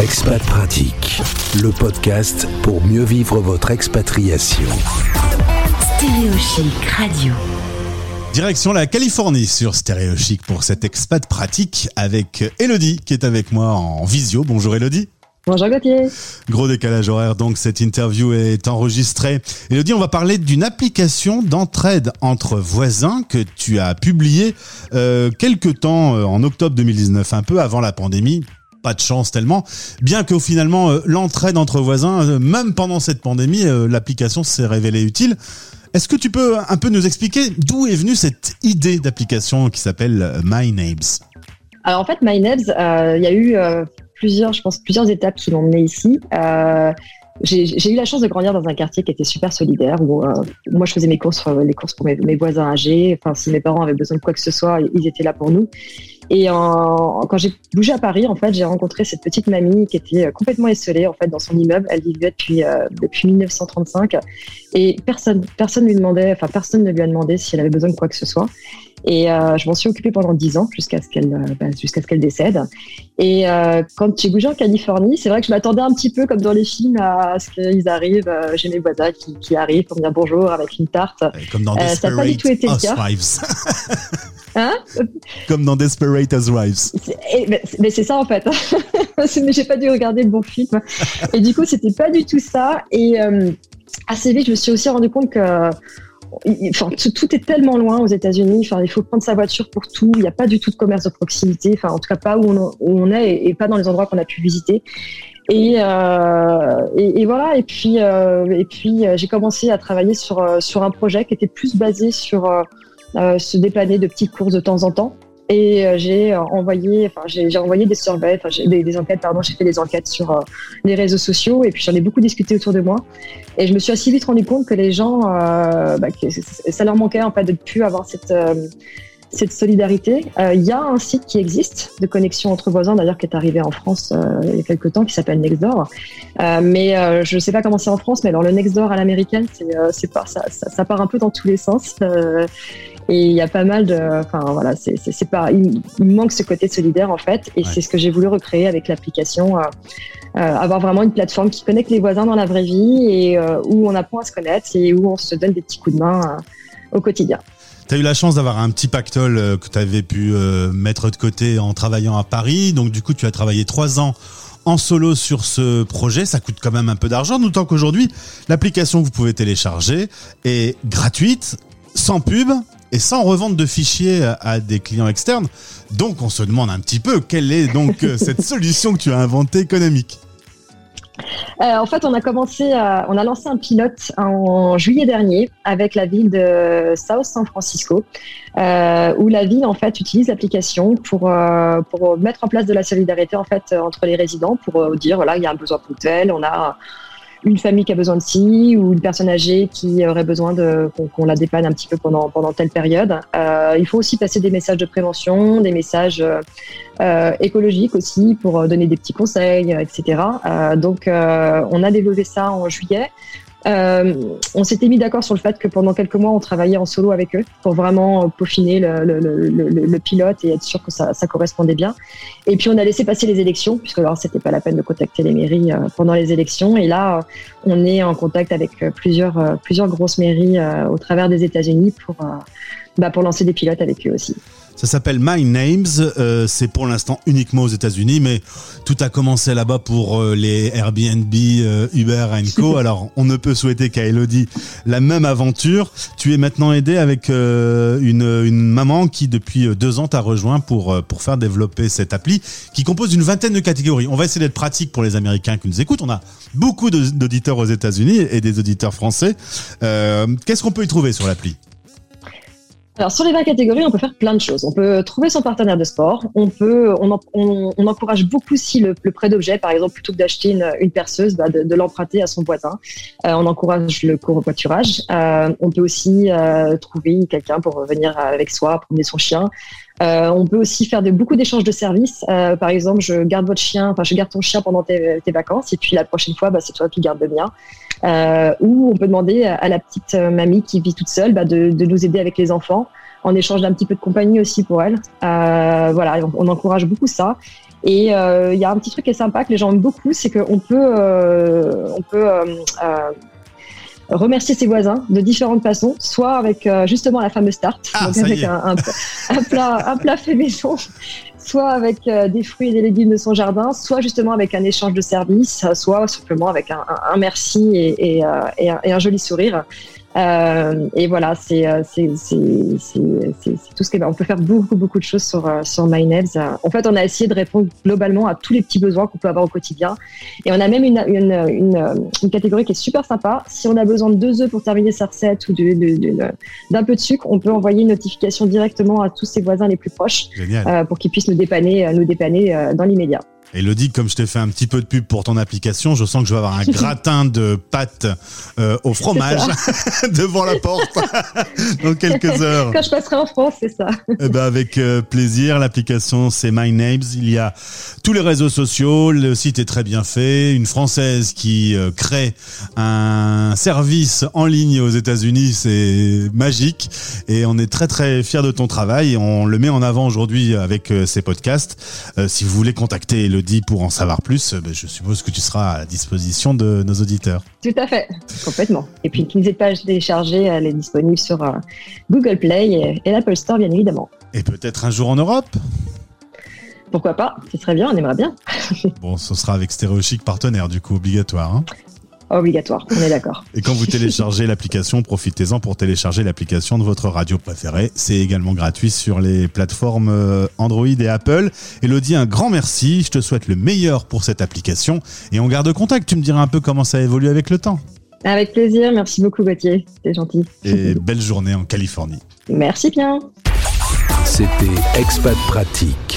Expat Pratique, le podcast pour mieux vivre votre expatriation. Stéréochic Radio. Direction la Californie sur Stéréo Chic pour cette expat pratique avec Elodie qui est avec moi en visio. Bonjour Elodie. Bonjour Gauthier. Gros décalage horaire, donc cette interview est enregistrée. Elodie, on va parler d'une application d'entraide entre voisins que tu as publiée euh, quelque temps euh, en octobre 2019, un peu avant la pandémie. De chance tellement, bien que finalement euh, l'entraide entre voisins, euh, même pendant cette pandémie, euh, l'application s'est révélée utile. Est-ce que tu peux un peu nous expliquer d'où est venue cette idée d'application qui s'appelle My Names Alors en fait, MyNebs, euh, il y a eu plusieurs, je pense, plusieurs étapes qui l'ont mené ici. J'ai eu la chance de grandir dans un quartier qui était super solidaire où euh, moi je faisais mes courses, pour mes, voisins âgés. Enfin, si mes parents avaient besoin de quoi que ce soit, ils étaient là pour nous. Et quand j'ai bougé à Paris, en fait, j'ai rencontré cette petite mamie qui était euh, complètement esselée en fait dans son immeuble. Elle vivait depuis euh, depuis 1935 et personne personne lui demandait, enfin personne ne lui a demandé si elle avait besoin de quoi que ce soit. Et euh, je m'en suis occupée pendant dix ans jusqu'à ce qu'elle euh, bah, jusqu'à ce qu'elle décède. Et euh, quand j'ai bougé en Californie, c'est vrai que je m'attendais un petit peu comme dans les films à ce qu'ils arrivent. euh, j'ai mes voisins qui, qui arrivent pour me dire bonjour avec une tarte. Comme dans Euh, ça a pas du tout été le cas. Housewives. Hein? Comme dans Desperate Housewives. Et- mais c'est- ça en fait. Mais j'ai pas dû regarder le bon film. Et du coup, c'était pas du tout ça. Et euh, assez vite, je me suis aussi rendu compte que enfin, tout, est tellement loin aux États-Unis. Enfin, il faut prendre sa voiture pour tout. Il n'y a pas du tout de commerce de proximité. Enfin, en tout cas, pas où on, est et, pas dans les endroits qu'on a pu visiter. Et, euh, et, voilà. Et puis, euh, et puis, euh, j'ai commencé à travailler sur euh, sur un projet qui était plus basé sur euh, euh, se déplaner de petites courses de temps en temps. Et euh, j'ai euh, envoyé, enfin j'ai envoyé des enquêtes, pardon, j'ai fait des enquêtes sur euh, les réseaux sociaux et puis j'en ai beaucoup discuté autour de moi. Et je me suis assez vite rendu compte que les gens, bah, ça leur manquait en fait de plus avoir cette solidarité. Il y a un site qui existe de connexion entre voisins, d'ailleurs, qui est arrivé en France il y a quelques temps, qui s'appelle Nextdoor. Mais je ne sais pas comment c'est en France, mais alors le Nextdoor à l'américaine, c'est ça part un peu dans tous les sens. Et il y a pas mal de, enfin voilà, c'est pas, il, manque ce côté solidaire en fait, et Ouais. c'est ce que j'ai voulu recréer avec l'application. euh, euh, avoir vraiment une plateforme qui connecte les voisins dans la vraie vie et euh, où on apprend à se connaître et où on se donne des petits coups de main au quotidien. Tu as eu la chance d'avoir un petit pactole que tu avais pu mettre de côté en travaillant à Paris. Donc du coup, tu as travaillé trois ans en solo sur ce projet. Ça coûte quand même un peu d'argent, d'autant qu'aujourd'hui, l'application que vous pouvez télécharger est gratuite, sans pub et sans revente de fichiers à- des clients externes. Donc on se demande un petit peu quelle est donc euh, cette solution que tu as inventée économique. Euh, en fait, on a commencé, à- on a lancé un pilote en juillet dernier avec la ville de South San Francisco, euh, où la ville en fait utilise l'application pour euh, pour mettre en place de la solidarité en fait entre les résidents pour euh, dire voilà il y a un besoin ponctuel, on a une famille qui a besoin de ci ou une personne âgée qui aurait besoin de qu'on la dépanne un petit peu pendant pendant telle période. Euh, il faut aussi passer des messages de prévention, des messages euh, euh, écologiques aussi pour euh, donner des petits conseils, euh, etc. Euh, donc on a développé ça en juillet. Euh, on s'était mis d'accord sur le fait que pendant quelques mois, on travaillait en solo avec eux pour vraiment euh, peaufiner le, le, le, le- pilote et être sûr que ça, ça correspondait bien. Et puis on a laissé passer les élections, puisque alors c'était pas la peine de contacter les mairies euh, pendant les élections. Et là, on est en contact avec plusieurs, plusieurs grosses mairies au travers des États-Unis pour, bah, pour lancer des pilotes avec eux aussi. Ça s'appelle My Names. euh, c'est pour l'instant uniquement aux États-Unis, mais tout a commencé là-bas pour euh, les Airbnb, euh, Uber Co. Alors, on ne peut souhaiter qu'à Elodie la même aventure. Tu es maintenant aidé avec euh, une, une maman qui, depuis euh, deux ans, t'a rejoint pour, pour faire développer cette appli qui compose d'une vingtaine de catégories. On va essayer d'être pratique pour les Américains qui nous écoutent. On a beaucoup d'auditeurs aux États-Unis et des auditeurs français. Euh, Qu'est-ce qu'on peut y trouver sur l'appli? Alors sur les 20 catégories, on peut faire plein de choses. On peut trouver son partenaire de sport. On peut, on, en- on, on encourage beaucoup si le, le prêt d'objet, par exemple, plutôt que d'acheter une, perceuse, bah, de, de l'emprunter à son voisin. Euh, on encourage le covoiturage. Euh, on peut aussi euh, trouver quelqu'un pour venir avec soi, promener son chien. Euh, on peut aussi faire de, beaucoup d'échanges de services. Euh, par exemple, je garde votre chien, enfin je garde ton chien pendant tes, vacances, et puis la prochaine fois, bah, c'est toi qui gardes le mien. Euh, ou on peut demander à la petite euh, mamie qui vit toute seule bah, de, de nous aider avec les enfants en échange d'un petit peu de compagnie aussi pour elle. Euh, voilà, on, encourage beaucoup ça. Et il y a un petit truc qui est sympa que les gens aiment beaucoup, c'est qu'on peut, on peut remercier ses voisins de différentes façons, soit avec justement la fameuse tarte, ah, donc avec un, un, plat, un plat fait maison, soit avec euh, des fruits et des légumes de son jardin, soit justement avec un échange de services, soit simplement avec un, merci et, euh, et, un, joli sourire. Euh, et voilà, c'est euh, tout ce qu'on on peut faire beaucoup beaucoup de choses sur euh, sur MyNails. En fait, on a essayé de répondre globalement à tous les petits besoins qu'on peut avoir au quotidien. Et on a même une, une, une, une, catégorie qui est super sympa. Si on a besoin de deux œufs pour terminer sa recette ou d'un peu de sucre, on peut envoyer une notification directement à tous ses voisins les plus proches euh, pour qu'ils puissent nous dépanner nous dépanner dans l'immédiat. Elodie, comme je t'ai fait un petit peu de pub pour ton application, je sens que je vais avoir un gratin de pâtes euh, au fromage devant la porte dans quelques heures. Quand je passerai en France, c'est ça. Eh ben avec euh, plaisir. L'application, c'est My Names. Il y a tous les réseaux sociaux. Le site est très bien fait. Une Française qui euh, crée un service en ligne aux États-Unis, c'est magique. Et on est très très fiers de ton travail. On le met en avant aujourd'hui avec ces podcasts. si vous voulez contacter Elodie, dit pour en savoir plus, euh, ben, je suppose que tu seras à la disposition de nos auditeurs. Tout à fait, complètement. Et puis n'hésitez pas à télécharger, elle est disponible sur euh, Google Play et, l'Apple Store, bien évidemment. Et peut-être un jour en Europe? Pourquoi pas Ce serait bien, on aimerait bien. bon, ce sera avec Chic partenaire, du coup, obligatoire. Hein obligatoire, on est d'accord. Et quand vous téléchargez l'application, profitez-en pour télécharger l'application de votre radio préférée. C'est également gratuit sur les plateformes euh, Android et Apple. Elodie, un grand merci. Je te souhaite le meilleur pour cette application. Et on garde contact. Tu me diras un peu comment ça évolue avec le temps. Avec plaisir. Merci beaucoup, Gauthier. C'est gentil. Et belle journée en Californie. Merci bien. C'était Expat Pratique.